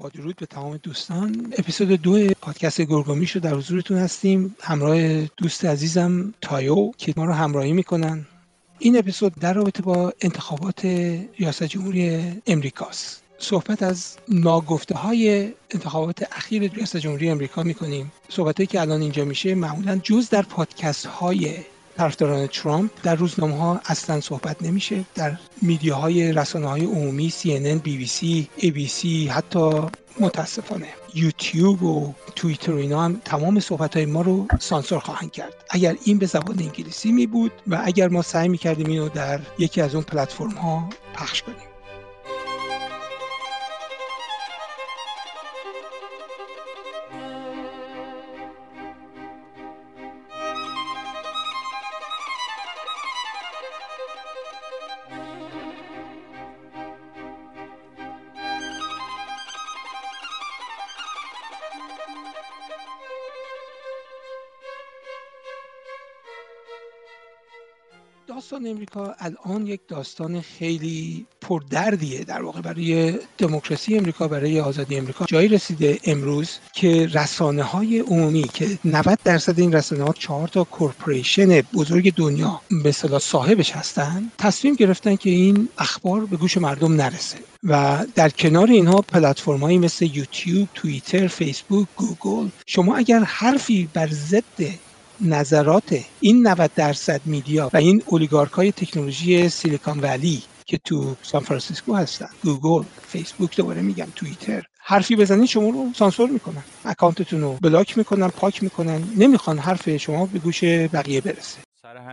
با درود به تمام دوستان. اپیزود دو پادکست گرگومیش رو در حضورتون هستیم. همراه دوست عزیزم تایو که ما رو همراهی می‌کنن. این اپیزود در رابطه با انتخابات ریاست جمهوری امریکاست. صحبت از ناگفته های انتخابات اخیر ریاست جمهوری امریکا می‌کنیم. صحبت که الان اینجا میشه معمولا جز در پادکست های طرفداران ترامپ در روزنامه ها اصلا صحبت نمیشه. در میدیاهای رسانه های عمومی CNN, BBC, ABC حتی متاسفانه یوتیوب و توییتر و اینا هم تمام صحبت های ما رو سانسور خواهند کرد. اگر این به زبان انگلیسی می بود و اگر ما سعی می کردیم اینو در یکی از اون پلتفرم ها پخش کنیم. داستان امریکا الان یک داستان خیلی پردردیه در واقع برای دموکراسی امریکا برای آزادی امریکا. جایی رسیده امروز که رسانه های عمومی که 90 درصد این رسانه ها چهار تا corporation بزرگ دنیا مثلا صاحبش هستن تصمیم گرفتن که این اخبار به گوش مردم نرسه و در کنار اینها پلتفرم‌هایی مثل یوتیوب، توییتر، فیسبوک، گوگل. شما اگر حرفی بر ضد نظرات این 90 درصد media و این oligarch های تکنولوژی سیلیکان ولی که تو سان فرانسیسکو هستن گوگل فیسبوک دوباره میگم توییتر. حرفی بزنید شما رو سانسور می‌کنن. اکانتتون رو بلاک می‌کنن پاک می‌کنن. نمی‌خوان حرف شما به گوش بقیه برسه.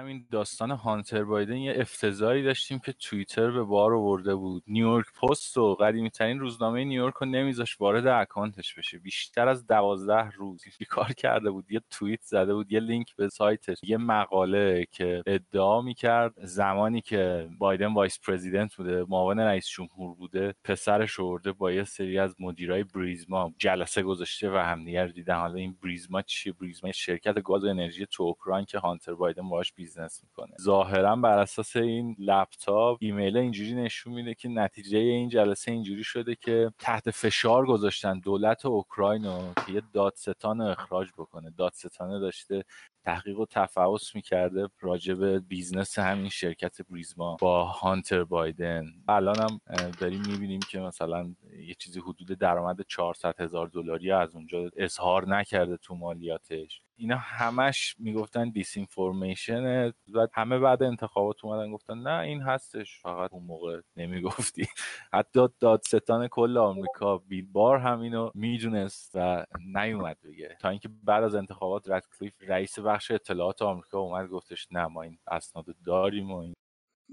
همین داستان هانتر بایدن یه افتضاحی داشتیم که توییتر به بار آورده بود. نیویورک پست و قدیمی ترین روزنامه نیویورک رو نمیذاش وارد اکانتش بشه. بیشتر از دوازده روز کار کرده بود؟ یه توییت زده بود یه لینک به سایتش. یه مقاله که ادعا می‌کرد زمانی که بایدن vice president بوده معاون رئیس جمهور بوده پسرش برده با یه سری از مدیرای بوریسما جلسه گذاشته و همدیگر دیدن. حالا این بوریسما چیه؟ بوریسما شرکت گاز و انرژی تو اوکراین که هانتر بایدن باهاش بیزنس می‌کنه. ظاهرا بر اساس این لپتاپ ایمیل اینجوری نشون میده که نتیجه این جلسه اینجوری شده که تحت فشار گذاشتن دولت اوکراین رو که یه دادستان اخراج بکنه. دادستانه داشته تحقیق و تفحص می‌کرده راجع به بیزنس همین شرکت بوریسما با هانتر بایدن. الان هم داریم می‌بینیم که مثلا یه چیزی حدود درآمد 400 هزار دلاری از اونجا اظهار نکرده تو مالیاتش. اینا همش می‌گفتن دیس اینفورمیشن و همه بعد انتخابات اومدن گفتن نه این هستش. فقط اون موقع نمی‌گفتی. حتی دادستان کل آمریکا بیل بار هم اینو می‌دونست و نیومد بگه تا اینکه بعد از انتخابات ردکلیف رئیس بخش اطلاعات آمریکا اومد گفتش نه ما این اسناد داریم و این.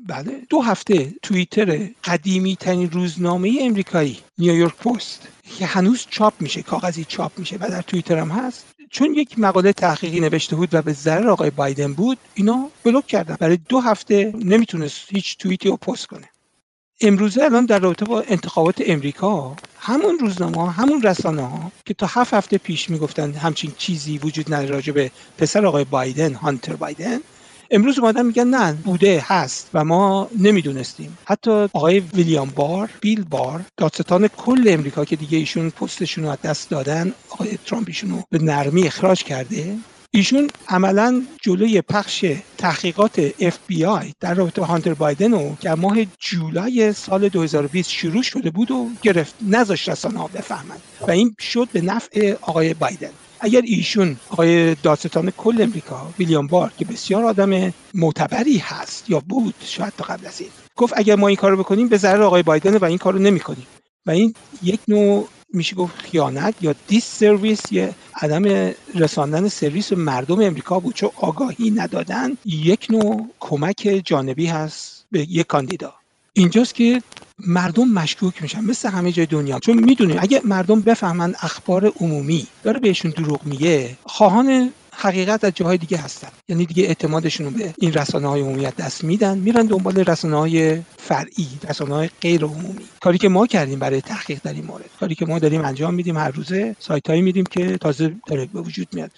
بله دو هفته توییتر قدیمی ترین روزنامه امریکایی نیویورک پست که هنوز چاپ میشه کاغذی چاپ میشه و در توییتر هم هست. چون یک مقاله تحقیقی نوشته بود و به ضرر آقای بایدن بود اینا بلوک کردن. برای دو هفته نمی‌تونست هیچ توییتی رو پست کنه. امروزه الان در رابطه با انتخابات امریکا همون روزنامه ها همون رسانه ها که تا هفت هفته پیش می‌گفتن همچین چیزی وجود نداره راجع به پسر آقای بایدن هانتر بایدن امروز اومدن میگن نه بوده هست و ما نمی‌دونستیم. حتی آقای ویلیام بار بیل بار دادستان کل امریکا که دیگه ایشون پستشون رو از دست دادن آقای ترامپ ایشون به نرمی اخراج کرده. ایشون عملا جلوی پخش تحقیقات FBI در رابطه با هانتر بایدن رو که ماه جولای سال 2020 شروع شده بود و گرفت. نذاشت رسانه ها بفهمند و این شد به نفع آقای بایدن. اگر ایشون آقای دادستان کل امریکا ویلیام بار که بسیار آدم معتبری هست یا بود شاید تا قبل از این. گفت اگر ما این کارو بکنیم به ضرر آقای بایدن و این کارو نمی‌کنیم. و این یک نوع میشه گفت خیانت یا دیس سرویس یا عدم رساندن سرویس به مردم امریکا بود. چون آگاهی ندادن یک نوع کمک جانبی هست به یک کاندیدا. اینجاست که مردم مشکوک میشن مثل همه جای دنیا. چون می‌دونیم اگه مردم بفهمن اخبار عمومی داره بهشون دروغ میگه خواهان حقیقت از جاهای دیگه هستن. یعنی دیگه اعتمادشون به این رسانه های عمومیت دست میدن میرن دنبال رسانه های فرعی رسانه های غیر عمومی. کاری که ما کردیم برای تحقیق در این مورد کاری که ما داریم انجام میدیم هر روزه سایت هایی میدیم که تازه داره به وجود میاد.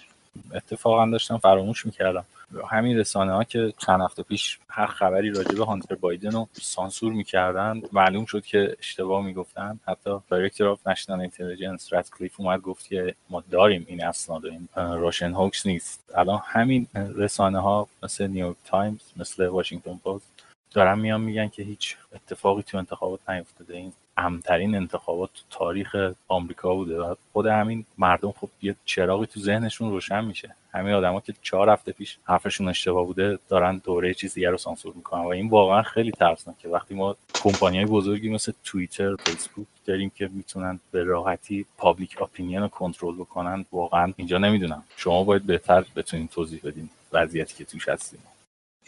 اتفاقا داشتم فراموش می‌کردم. همین رسانه ها که چند هفته پیش هر خبری راجع به هانتر بایدن رو سانسور می‌کردن معلوم شد که اشتباه می‌گفتن. حتی director of national intelligence رتکلیف اومد گفت که ما داریم این اسناد این Russian hoax نیست. الان همین رسانه ها مثل نیویورک تایمز مثل واشنگتن پست دارن میان میگن که هیچ اتفاقی تو انتخابات نیفتاده. این امترین انتخابات تو تاریخ آمریکا بوده و خود همین مردم خب یه چراغی تو ذهنشون روشن میشه. همین آدما که چهار هفته پیش حرفشون اشتباه بوده دارن دوره چیز دیگه رو سانسور می‌کنن و این واقعا خیلی ترسناکه. وقتی ما کمپانی بزرگی مثل توییتر فیسبوک داریم که می‌تونن به راحتی پابلیک اپینین رو کنترل بکنن واقعا اینجا نمی‌دونم. شما باید بهتر بتونین توضیح بدین وضعیتی که توش هستیم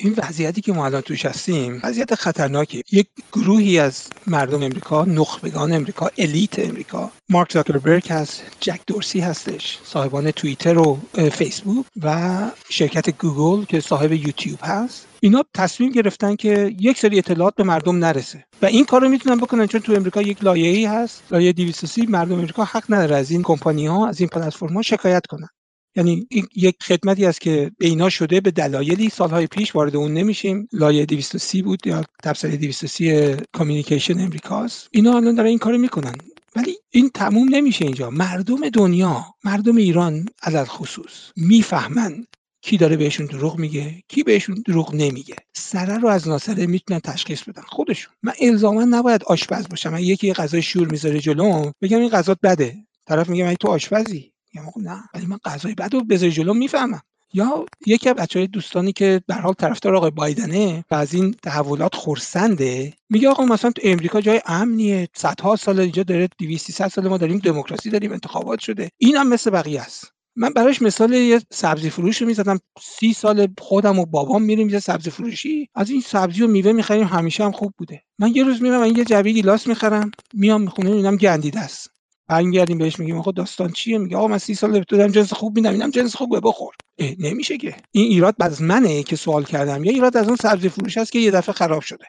این وضعیتی که ما الان توش هستیم وضعیت خطرناکه یک گروهی از مردم امریکا نخبگان امریکا الیت امریکا مارک زاکربرگ هست جک دورسی هستش صاحبان توییتر و فیسبوک و شرکت گوگل که صاحب یوتیوب هست. اینا تصمیم گرفتن که یک سری اطلاعات به مردم نرسه و این کار رو می‌تونن بکنن چون تو امریکا یک لایه‌ای هست لایه 230 مردم امریکا حق نداره از این کمپانی ها از این پلتفرم ها شکایت کنن. یعنی این یک خدمتی است که به اینا شده به دلایلی سالهای پیش وارد اون نمیشیم. لایه 230 بود یا تبصره 230 کامیونیکیشن امریکاست. اینا الان دارن این کارو می‌کنن. ولی این تموم نمیشه اینجا. مردم دنیا مردم ایران علل خصوص می‌فهمن کی داره بهشون دروغ میگه کی بهشون دروغ نمیگه. سره رو از ناسره می‌تونن تشخیص بدن. خودشون. من الزاما نباید آشپز باشم. من یکی غذای شور می‌ذاره جلوم بگم این غذا بده. طرف میگه من تو آشپزی. میگم نه ولی من غذای بد رو بذاری جلو می‌فهمم. یا یکی از بچه های دوستانی که به حال طرفدار آقای بایدنه و از این تحولات خورسنده میگه آقا مثلا تو امریکا جای امنیه صدها سال اینجا داره 200 سال ما داریم دموکراسی داریم انتخابات شده. این هم مثل بقیه است. من براش مثال یه سبزی فروش رو می‌زدم. سی سال خودم و بابام میریم یه سبزی فروشی. از این سبزی و میوه می‌خریم همیشه هم خوب بوده. من یه روز میرم این یه جعبه گیلاس می‌خرم میام می‌خونه اینم گندیده است. برمیگردیم بهش میگیم آقا داستان چیه؟ میگه آقا من سی سال دارم جنس خوب میدم اینم جنس خوبه بخور. نمیشه که. این ایراد از منه که سوال کردم. یا ایراد از اون سبزی فروش هست که یه دفعه خراب شده.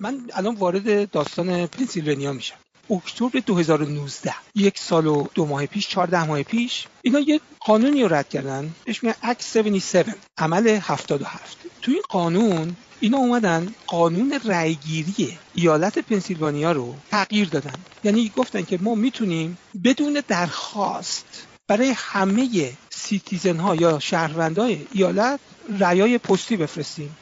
من الان وارد داستان پنسیلوانیا میشم. اکتبر 2019 یک سال و دو ماه پیش 14 ماه پیش اینا یه قانونی رو رد کردن. بهش میگن اکت 77 عمل 77 تو این قانون اینا اومدن قانون رأیگیری ایالت پنسیلوانیا رو تغییر دادن. یعنی گفتن که ما می‌تونیم بدون درخواست برای همه citizen ها یا شهروندای ایالت رأیای پستی بفرستیم.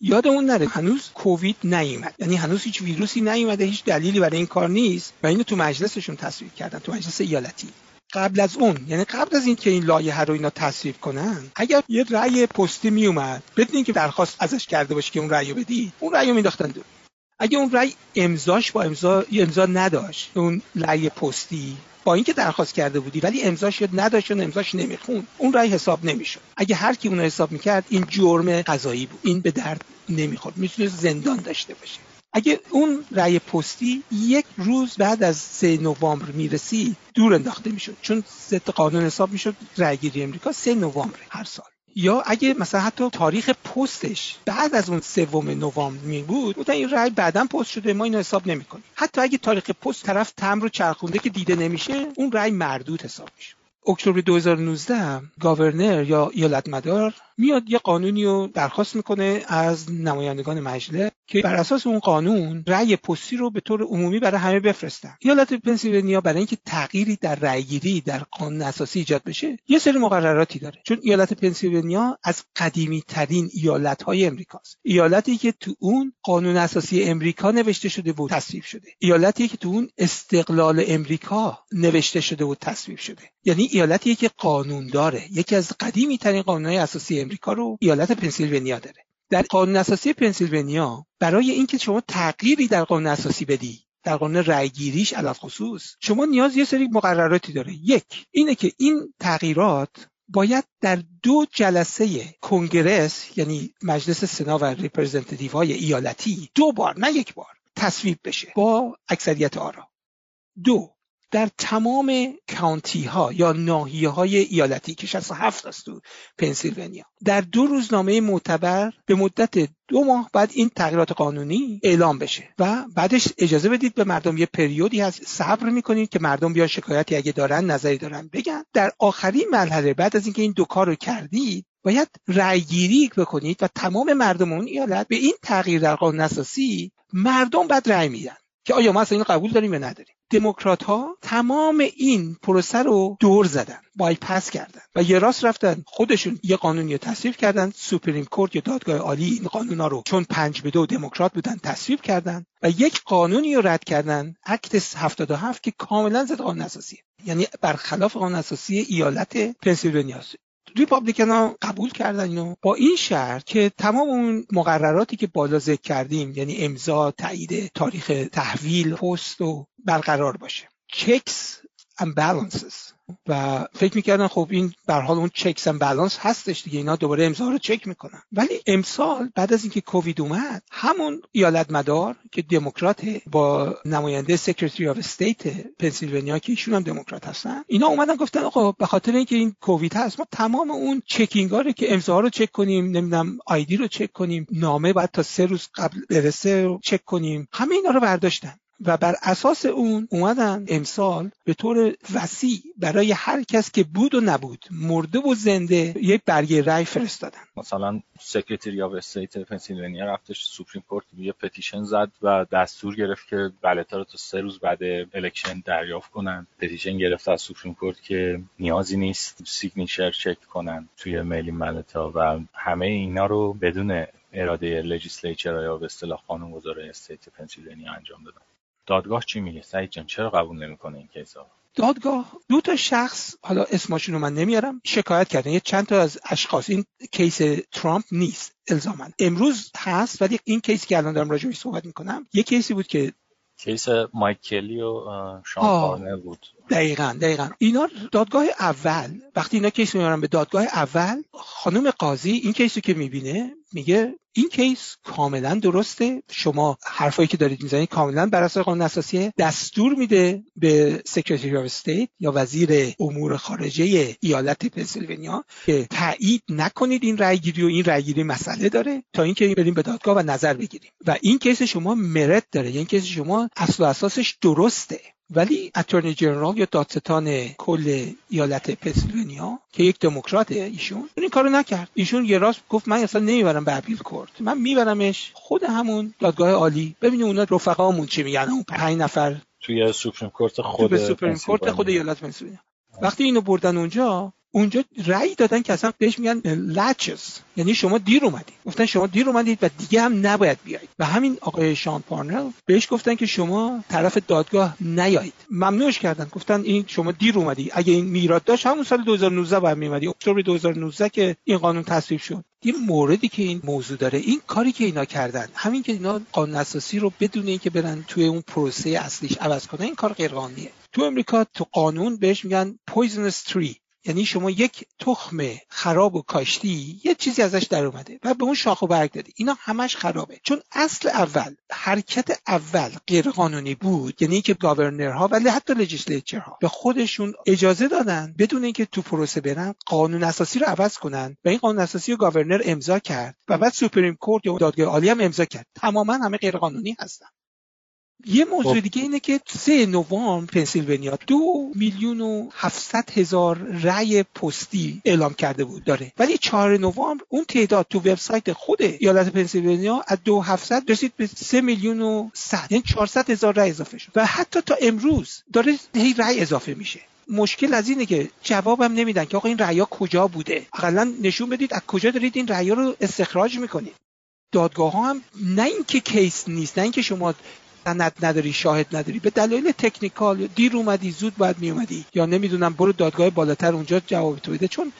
یادمون نره هنوز کووید نیومد. یعنی هنوز هیچ ویروسی نیومده هیچ دلیلی برای این کار نیست و اینو تو مجلسشون تصویب کردن تو مجلس ایالتی. قبل از اون یعنی قبل از اینکه این لایحه رو اینا تصویب کنن اگر یه رأی پستی می اومد بدون اینکه درخواست ازش کرده باشه که اون رأی بدی اون رأی مینداختن. دور اگه اون رأی امضاش با امضا امضا نداشت اون رأی پستی با اینکه درخواست کرده بودی ولی امضاش نداشت و امضاش نمیخون اون رأی حساب نمی‌شد. اگه هر کی اون حساب می‌کرد این جرم قضایی بود این به درد نمی‌خورد می‌تونه زندان داشته باشه. اگه اون رأی پستی یک روز بعد از 3 نوامبر می‌رسی دور انداخته می‌شد چون ضد قانون حساب می‌شد رأیگیری امریکا 3 نوامبر هر سال. یا اگه مثلا حتی تاریخ پستش بعد از اون سوم نوامبر می بود بودن این رأی بعدا پست شده ما اینو حساب نمی‌کنیم. حتی اگه تاریخ پست طرف تم رو چرخونده که دیده نمیشه اون رأی مردود حساب میشه. اکتبر 2019 گاورنر یا ایالت مدار میاد یه قانونی رو درخواست می‌کنه از نمایندگان مجلس که بر اساس اون قانون رأی پستی رو به طور عمومی برای همه بفرستن. ایالت پنسیلوانیا برای اینکه تغییری در رأیگیری در قانون اساسی ایجاد بشه یه سری مقرراتی داره. چون ایالت پنسیلوانیا از قدیمی ترین ایالت های امریکاست. ایالتی که تو اون قانون اساسی امریکا نوشته شده بود تصویب شده. ایالتی که تو اون استقلال امریکا نوشته شده بود تصویب شده. یعنی ایالتی که قانون داره. یکی از قدیمی ترین قانون اساسی امریکا رو ایالت پنسیلوانیا داره. در قانون اساسی پنسیلوانیا برای اینکه شما تغییری در قانون اساسی بدی در قانون رأیگیریش علی‌الخصوص شما نیاز یه سری مقرراتی داره. یک اینه که این تغییرات باید در دو جلسه congress یعنی مجلس سنا و representative های ایالتی دو بار نه یک بار تصویب بشه با اکثریت آرا. دو در تمام کانتی ها یا ناحیه های ایالتی که 67 است تو پنسیلوانیا. در دو روزنامه معتبر به مدت دو ماه بعد این تغییرات قانونی اعلام بشه و بعدش اجازه بدید به مردم یه پریودی هست. صبر می‌کنید که مردم بیا شکایتی اگه دارن نظری دارن بگن. در آخرین مرحله بعد از اینکه این دو کار رو کردید باید رأیگیری بکنید و تمام مردم اون ایالت به این تغییر در قانون اساسی مردم بعد رأی میدن که آیا ما اصلا این قبول داریم یا نداریم. دموکرات ها تمام این پروسه رو دور زدن بایپس کردن و یه راست رفتن خودشون یه قانونی تصویب کردن سوپریم کورت یا دادگاه عالی این قانونا رو چون پنج به دو دموکرات بودن تصویب کردن و یک قانونی رو رد کردن اکت 77 که کاملا ضد قانون اساسی یعنی برخلاف قانون اساسی ایالت پنسیلوانیا ریپابلیکن ها قبول کردن اینو. با این شرط که تمام اون مقرراتی که بالا ذکر کردیم یعنی امضا تایید تاریخ تحویل پست و برقرار باشه. checks balances. و فکر می‌کردن خب این به حال اون checks and balance هستش دیگه اینا دوباره امضا رو چک می‌کنن. ولی امسال بعد از اینکه کووید اومد همون ایالت مدار که دموکرات با نماینده Secretary of State پنسیلوانیا که ایشون هم دموکرات هستن اینا اومدن گفتن آقا به خاطر اینکه این کووید هست ما تمام اون checking رو که امضا رو چک کنیم نمی‌دونم ID رو چک کنیم نامه بعد تا سه روز قبل برسه رو چک کنیم همه اینا رو برداشتن. و بر اساس اون اومدن امسال به طور وسیع برای هر کس که بود و نبود مرده و زنده یک برگه رای فرستادن. مثلا Secretary of State پنسیلوانیا رفتش Supreme Court یه petition زد و دستور گرفت که ballot ا رو تا سه روز بعد election دریافت کنن. petition گرفت از Supreme Court که نیازی نیست signature چک کنن توی mail-in ballot ا و همه اینا رو بدون اراده legislature یا به اصطلاح قانونگذار state پنسیلوانیا انجام دادن. دادگاه چی میگه؟ سعید جان چرا قبول نمی‌کنه این case ا دادگاه دو تا شخص حالا اسمشون رو من نمیارم شکایت کردن. یه چند تا از اشخاص. این case ترامپ نیست الزاما. امروز هست ولی این case ی که الان دارم راجعش صحبت می‌کنم یه case ی بود که case مایک کلی و شان بود. دقیقا دقیقا. اینا دادگاه اول وقتی اینا case میارن به دادگاه اول خانم قاضی این case ی که می‌بینه میگه این case کاملا درسته. شما حرفایی که دارید می‌زنید کاملا بر اساس قانون اساسی دستور میده به Secretary of State یا وزیر امور خارجه ایالت پنسیلوانیا که تایید نکنید این رأیگیری و این رأیگیری مسئله داره تا اینکه بریم به دادگاه و نظر بگیریم. و این case شما merit داره. یعنی case شما اصل و اساسش درسته. ولی attorney general یا دادستان کل ایالت پنسیلوانیا که یک دموکراته ایشون این کارو نکرد. ایشون یه راست گفت من اصلا نمی‌برم به appeal court من میبرمش خود همون دادگاه عالی. ببینید اونا رفقامون چی میگن. اون پنج نفر توی Supreme Court خود Supreme Court خود ایالت پنسیلوانیا. وقتی اینو بردن اونجا اونجا رأی دادن که اصلا بهش میگن laches. یعنی شما دیر اومدید. گفتن شما دیر اومدید و دیگه هم نباید بیایید. و همین آقای شان پارنل بهش گفتن که شما طرف دادگاه نیایید. ممنوعش کردن. گفتن این شما دیر اومدی. اگه این merit داشت همون سال 2019 باید میومدی اکتبر 2019 که این قانون تصویب شد. این موردی که این موضوع داره این کاری که اینا کردن همین که اینا قانون اساسی رو بدون اینکه برن توی اون پروسه اصلیش عوض کنن این کار غیر قانونیه تو امریکا تو قانون بهش میگن poisonous tree. یعنی شما یک تخم خراب و کاشتی یه چیزی ازش در اومده و به اون شاخ و برگ دادی اینا همش خرابه. چون اصل اول حرکت اول غیر قانونی بود یعنی که گاورنرها ولی حتی لجیسلیچرها به خودشون اجازه دادن بدون اینکه تو پروسه برن قانون اساسی رو عوض کنن و این قانون اساسی رو گاورنر امضا کرد و بعد سوپریم کورت یا دادگاه عالی هم امضا کرد. تماما همه غیر قانونی هستن. یه موضوع خب. دیگه اینه که سه نوامبر پنسیلوانیا دو میلیون و هفتصد هزار رأی پستی اعلام کرده بود داره. ولی چهار نوامبر اون تعداد تو وبسایت خود ایالت پنسیلوانیا از دو هفتصد رسید به سه میلیون و صد. یعنی چهارصد هزار رأی اضافه شد. و حتی تا امروز داره هی رأی اضافه میشه. مشکل از اینه که جوابم نمیدن که آقا این رأی کجا بوده. اقلا نشون بدید از کجا دارید این رأی رو استخراج می‌کنید. دادگاه ها هم نه اینکه کیس نیست نه اینکه شما سند نداری شاهد نداری. به دلایل تکنیکال دیر اومدی زود باید می اومدی یا نمی‌دونم برو دادگاه بالاتر اونجا جواب تو بده. چون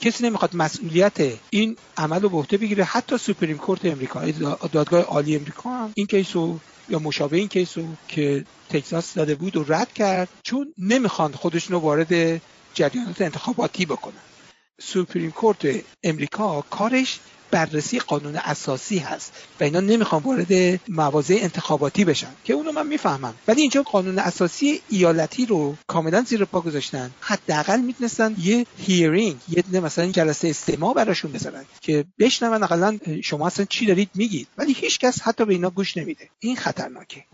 کسی نمی‌خواد مسئولیت این عمل رو به عهده بگیره. حتی سوپریم کورت امریکا دادگاه عالی امریکا هم این کیسو یا مشابه این کیسو که تگزاس داده بود و رد کرد. چون نمی‌خوان خودشونو وارد جریانات انتخاباتی بکنن. Supreme Court امریکا کارش بررسی قانون اساسی هست و اینا نمی‌خوان وارد مواضع انتخاباتی بشن که اونو من می‌فهمم. ولی اینجا قانون اساسی ایالتی رو کاملا زیر پا گذاشتن. حداقل می‌تونستن یه hearing یه مثلا جلسه استماع براشون بذارن که بشنون اقلا شما اصلا چی دارید میگید. ولی هیچکس حتی به اینا گوش نمیده. این خطرناکه.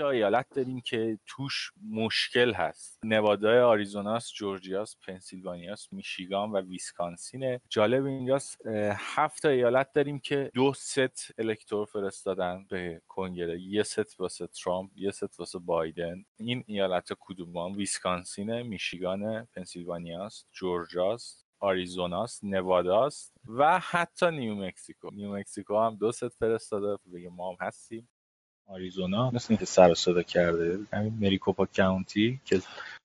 تا ایالت داریم که توش مشکل هست. نوادا آریزوناس جورجیاس پنسیلوانیاس میشیگان و ویسکانسینه. جالب اینجاست هفت ایالت داریم که دو set elector فرستادن به کنگره. یه ست واسه ترامپ یه ست واسه بایدن. این ایالت کدومان ویسکانسینه میشیگان پنسیلوانیاس جورجیاس آریزوناست نواداست و حتی نیو مکسیکو نیو مکسیکو هم دو ست فرستاده. بگه ما هم هستیم. آریزونا. مثل اینکه سر صدا کرده. همین Maricopa County که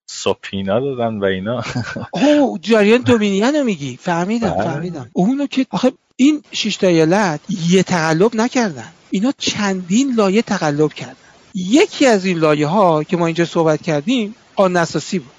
subpoena دادن و اینا. اوه جریان Dominion میگی. فهمیدم بله. فهمیدم. اونو که آخه این شش ایالت یه تقلب نکردن. اینا چندین لایه تقلب کردن. یکی از این لایه ها که ما اینجا صحبت کردیم آن اساسی بود.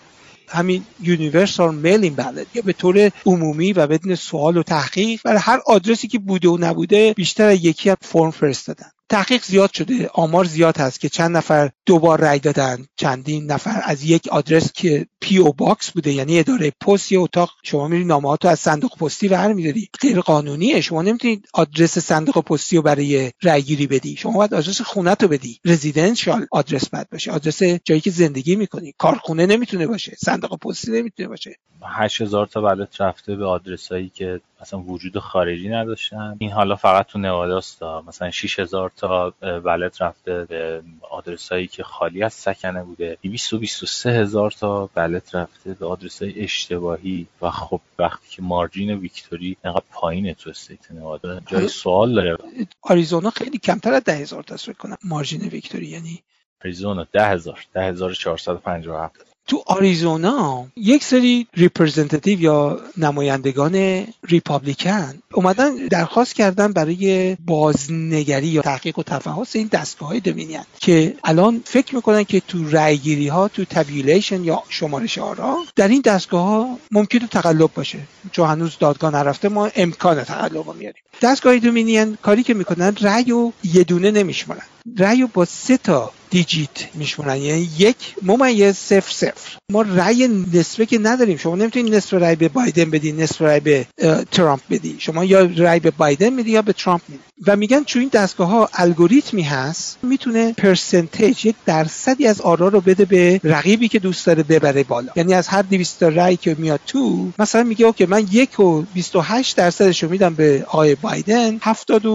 همین universal mail-in ballot یا به طور عمومی و بدون سوال و تحقیق. برای هر آدرسی که بوده و نبوده بیشتر یکی از فرم فرستادن. تحقیق زیاد شده. آمار زیاد هست که چند نفر دوبار رای دادن. چندین نفر از یک آدرس که P.O. box بوده یعنی اداره پست یا اتاق. شما میری نامه از صندوق پستی ور میداری غیر قانونیه شما نمی‌تونید آدرس صندوق پستی رو برای رای گیری بدی. شما باید آدرس خونه رو بدی. رزیدنشال آدرس باید باشه. آدرس جایی که زندگی می‌کنی. کارخونه نمی‌تونه باشه. صندوق پستی نمی‌تونه باشه. 8000 تا بلت رفته به آدرسایی که مثلا وجود خارجی نداشتن. این حالا فقط تو نواداست مثلا 6000 تا بلت رفته به آدرس هایی که خالی از سکنه بوده. 223 هزار تا بلت رفته به آدرس های اشتباهی. و خب وقتی که مارجین ویکتوری انقدر پایینه تو استیت نوادا جای سوال داره. آریزونا خیلی کمتر از 10000 تا فکر کنم margin victory یعنی آریزونا 10000 10457 تو آریزونا یک سری representative یا نمایندگان Republican اومدن درخواست کردن برای بازنگری یا تحقیق و تفحص این دستگاه های Dominion که الان فکر می‌کنن که تو رأیگیری ها تو tabulation یا شمارش آرا در این دستگاه ها ممکنه تقلب باشه. چون هنوز دادگاه نرفته ما امکان تقلب رو میاریم. دستگاه Dominion کاری که می‌کنن رأی و یه دونه نمیشمارن. رأی با سه تا digit میشمونن یعنی یک ممیز صفر صفر. ما رأی نصفه که نداریم. شما نمی‌تونید نصف رأی به بایدن بدی نصف رأی به ترامپ بدی. شما یا رأی به بایدن میدی یا به ترامپ میدی. و میگن تو این دستگاه ها الگوریتمی هست می‌تونه percentage یک درصدی از آرا رو بده به رقیبی که دوست داره ببره بالا. یعنی از هر 200 رأی که میاد تو مثلا میگه OK من یک و 28 درصدش رو میدم به آقای بایدن 70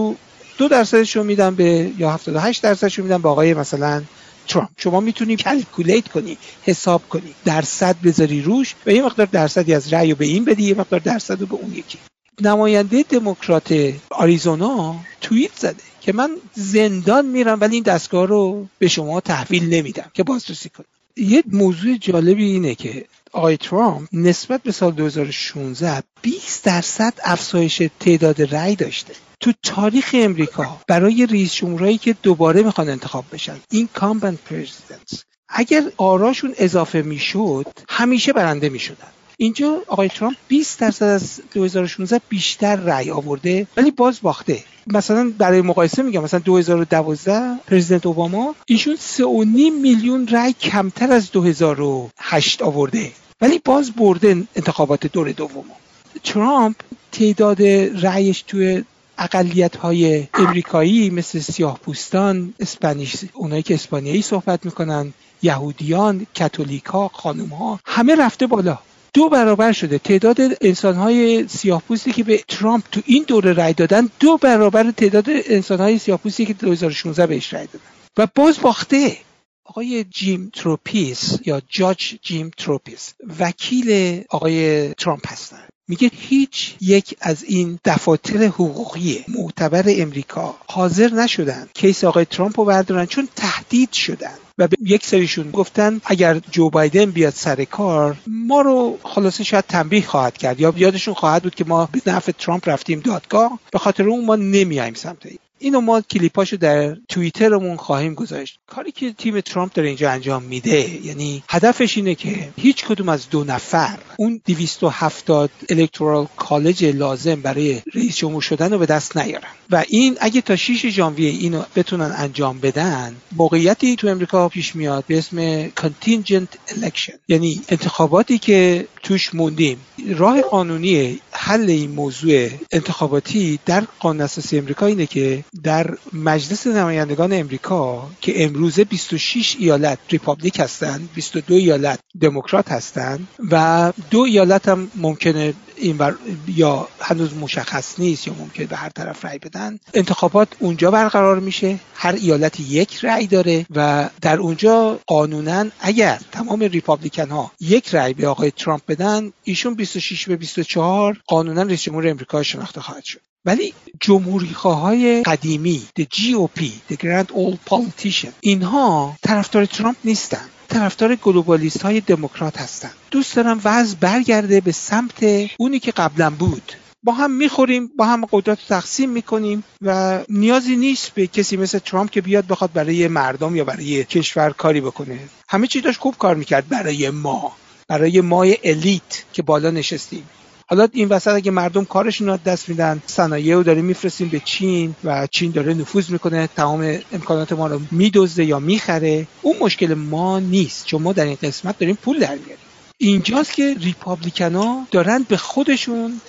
دو درصدش رو میدم به یا 78 درصدش رو میدم به آقای مثلا ترامپ. شما می‌تونی کلکولیت کنی حساب کنی. درصد بذاری روش و یه مقدار درصدی از رأی رو به این بدی یه مقدار درصد رو به اون یکی. نماینده دموکرات آریزونا توییت زده که من زندان میرم ولی این دستگاه رو به شما تحویل نمیدم که بازرسی کنید یه موضوع جالبی اینه که آقای ترامپ نسبت به سال 2016 20 درصد افزایش تعداد رأی داشته. تو تاریخ امریکا برای رئیس جمهورایی که دوباره می‌خوان انتخاب بشن این کامبن پرزیدنت اگر آراشون اضافه می‌شد همیشه برنده می‌شدن. اینجا آقای ترامپ 20 درصد از 2016 بیشتر رأی آورده ولی باز باخته. مثلا برای مقایسه میگم مثلا 2012 پرزیدنت اوباما ایشون 3.5 میلیون رأی کمتر از 2008 آورده. ولی باز برده انتخابات دور دوم. ترامپ تعداد رأیش توی اقلیت های امریکایی مثل سیاه پوستان Spanish اونایی که اسپانیایی صحبت می‌کنن یهودیان کاتولیکا خانم ها همه رفته بالا. دو برابر شده. تعداد انسان های سیاه پوستی که به ترامپ تو این دوره رای دادن دو برابر تعداد انسان های سیاه پوستی که 2016 بهش رای دادن. و باز باخته آقای جیم تروپیس یا جاج جیم تروپیس وکیل آقای ترامپ هستن. میگه هیچ یک از این دفاتر حقوقی معتبر امریکا حاضر نشدن. case آقای ترامپ رو بردارن چون تهدید شدن. و به یک سریشون گفتن اگر جو بایدن بیاد سر کار ما رو خلاصه شاید تنبیه خواهد کرد. یا یادشون خواهد بود که ما به نفع ترامپ رفتیم دادگاه. به خاطر اون ما نمیایم سمت این. اینو ما کلیپاشو در توییترمون خواهیم گذاشت. کاری که تیم ترامپ داره اینجا انجام میده یعنی هدفش اینه که هیچ کدوم از دو نفر اون 270 electoral college لازم برای رئیس جمهور شدن رو به دست نیارن. و این اگه تا 6 ژانویه اینو بتونن انجام بدن موقعیتی تو امریکا پیش میاد به اسم contingent election. یعنی انتخاباتی که توش موندیم. راه قانونی حل این موضوع انتخاباتی در قانون اساسی امریکا اینه که در مجلس نمایندگان امریکا که امروزه 26 ایالت ریپابلیکن هستند 22 ایالت دموکرات هستند و دو ایالت هم ممکنه این بر یا هنوز مشخص نیست یا ممکن به هر طرف رأی بدن انتخابات اونجا برقرار میشه هر ایالت یک رأی داره و در اونجا قانونا اگر تمام Republican ها یک رأی به آقای ترامپ بدن ایشون 26 به 24 قانونا رئیس جمهور امریکا شناخته خواهد شد. ولی جمهوری های قدیمی the GOP the Grand Old Politician اینها طرفدار ترامپ نیستن. طرفدار گلوبالیست های دموکرات هستن. دوست دارم وضع برگرده به سمت اونی که قبلا بود. با هم می‌خوریم با هم قدرت تقسیم می‌کنیم و نیازی نیست به کسی مثل ترامپ که بیاد بخواد برای مردم یا برای کشور کاری بکنه. همه چی داشت خوب کار می‌کرد برای ما برای مای الیت که بالا نشستیم. حالا این وسط اگه مردم کارشون رو دست میدن صنایع رو داریم میفرستیم به چین و چین داره نفوذ می‌کنه تمام امکانات ما رو میدزده یا می‌خره. اون مشکل ما نیست چون ما در این قسمت داریم پول در میاریم. اینجاست که ریپابلیکنا دارن به خودشون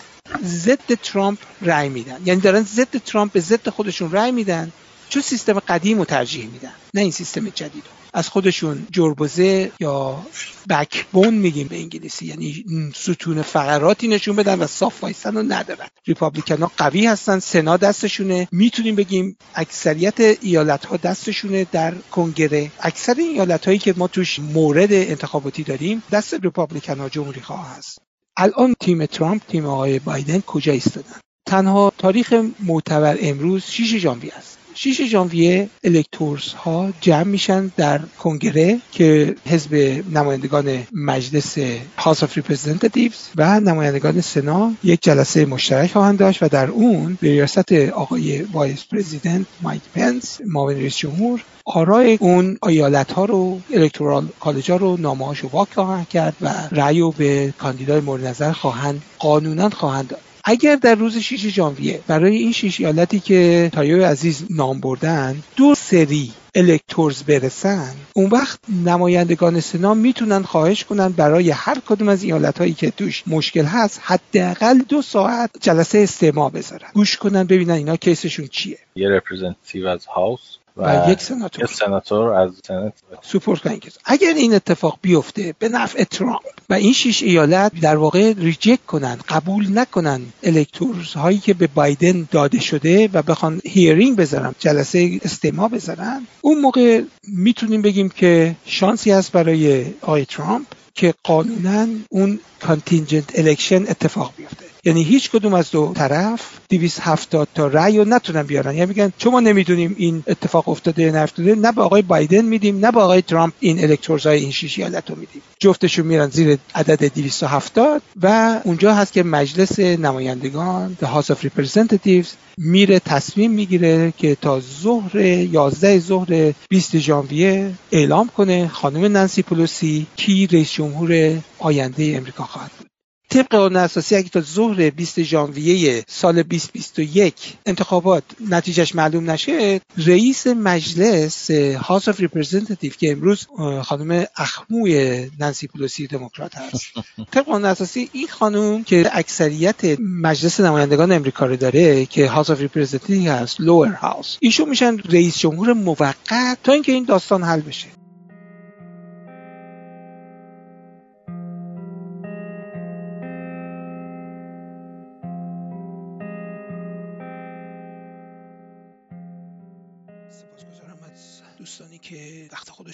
ضد ترامپ رأی میدن. یعنی دارن ضد ترامپ به ضد خودشون رأی میدن. چون سیستم قدیم رو ترجیح میدن نه این سیستم جدید. از خودشون جربزه یا backbone میگیم به انگلیسی. یعنی ستون فقراتی نشون بدن و صاف وایسن رو ندارن. Republican ها قوی هستن سنا دستشونه. می‌تونیم بگیم اکثریت ایالت ها دستشونه در کنگره. اکثر ایالت هایی که ما توش مورد انتخاباتی داریم دست Republican ها جمهوری خواه هست. الان تیم ترامپ تیم آقای بایدن کجا ایستادن؟ تنها تاریخ معتبر امروز 6 ژانویه است. 6 ژانویه electors ها جمع میشن در کنگره که حزب نمایندگان مجلس House of Representatives و نمایندگان سنا یک جلسه مشترک خواهند داشت و در اون به ریاست آقای Vice President مایک پنس معاون رئیس جمهور آرای اون ایالت ها رو electoral college ها رو نام واک خواهند کرد و رأی رو به کاندیدای مورد نظر خواهند قانونا خواهند داد اگر در روز 6 ژانویه برای این شش ایالتی که تایو عزیز نام بردن دو سری electors برسن اون وقت نمایندگان سنا می‌تونن خواهش کنن برای هر کدوم از ایالت هایی که توش مشکل هست حداقل دو ساعت جلسه استماع بذارن. گوش کنن ببینن اینا case شون چیه. یه representative از House و, یک سناتور. سناتور از Senate. support کنن اگر این اتفاق بیفته به نفع ترامپ و این شش ایالت در واقع reject کنن قبول نکنن electors هایی که به بایدن داده شده و بخوان hearing بذارن جلسه استماع بذارن اون موقع می‌تونیم بگیم که شانسی هست برای آقای ترامپ که قانونا اون contingent election اتفاق بیفته. یعنی هیچ کدوم از دو طرف 270 تا رأی رو نتونن بیارن. یعنی میگن چون ما نمی‌دونیم این اتفاق افتاده یا نیفتاده نه به آقای بایدن میدیم نه به آقای ترامپ این electors های این شیش ایالت رو میدیم. جفتشون میرن زیر عدد 270 و اونجا هست که مجلس نمایندگان The House of Representatives میره تصمیم می‌گیره که تا ظهر 11 ظهر 20 ژانویه اعلام کنه خانم نانسی پلوسی کی رئیس جمهور آینده امریکا خواهد بود. طبق قانون اساسی اگه تا ظهر 20 ژانویه سال 2021 انتخابات نتیجهش معلوم نشه رئیس مجلس House of Representative که امروز خانم اخموی نانسی پلوسی دموکرات هست. طبق قانون اساسی این خانم که اکثریت مجلس نمایندگان امریکا رو داره که House of Representative هست lower house ایشون میشن رئیس جمهور موقت تا اینکه این داستان حل بشه.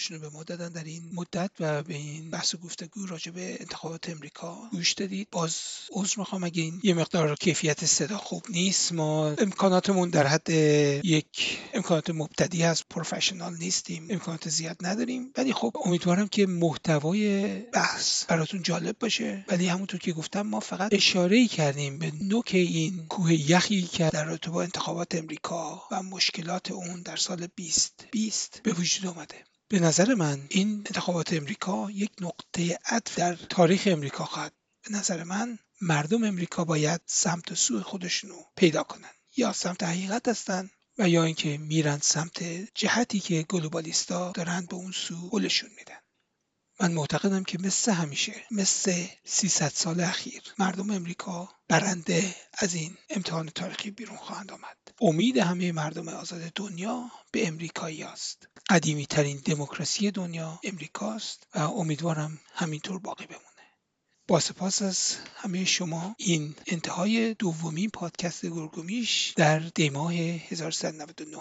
وقت خودشون رو به ما دادن در این مدت و به این بحث و گفتگو راجع به انتخابات امریکا. گوش دادید. باز عذر می‌خوام. اگه این یه مقدار کیفیت صدا خوب نیست ما امکاناتمون در حد یک امکانات مبتدی هست. پروفشنال نیستیم. امکانات زیاد نداریم. ولی خب امیدوارم که محتوای بحث براتون جالب باشه. ولی همونطور که گفتم ما فقط اشاره ای کردیم به نوک این کوه یخی که در رابطه با انتخابات امریکا و مشکلات اون در سال 2020 به وجود آمده به نظر من این انتخابات امریکا یک نقطه عطف در تاریخ امریکا خواهد. به نظر من مردم امریکا باید سمت سوی خودشونو پیدا کنن. یا سمت حقیقت هستن و یا اینکه میرن سمت جهتی که گلوبالیستا دارن به اون سو قولشون میدن. من معتقدم که مثل همیشه مثل 300 سال اخیر مردم امریکا برنده از این امتحان تاریخی بیرون خواهند آمد. امید همه مردم آزاد دنیا به امریکایی است. قدیمی ترین دموکراسی دنیا امریکاست و امیدوارم همینطور باقی بمونه. با سپاس از همه شما این انتهای دومین پادکست گرگومیش در دیماه 1399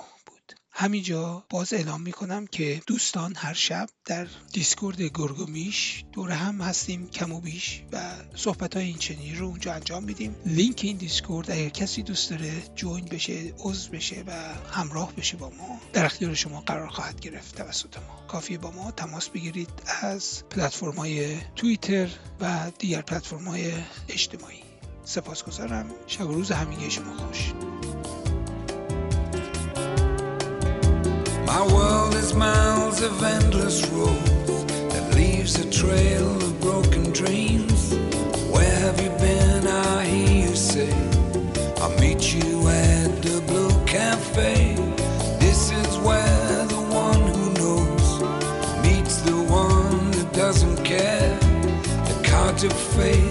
همینجا باز اعلام می‌کنم که دوستان هر شب در دیسکورد گرگومیش دور هم هستیم کم و بیش و صحبت های این چنین رو اونجا انجام میدیم. لینک این دیسکورد اگر کسی دوست داره join بشه عضو بشه و همراه بشه با ما در اختیار شما قرار خواهد گرفت توسط ما. کافی با ما تماس بگیرید از پلتفرم های توییتر و دیگر پلتفرم های اجتماعی. سپاسگزارم. شب و روز همگی شما خوش. My world is miles of endless roads that leaves a trail of broken dreams. Where have you been? I hear you say, I'll meet you at the Blue Cafe. This is where the one who knows meets the one that doesn't care. The cards of fate,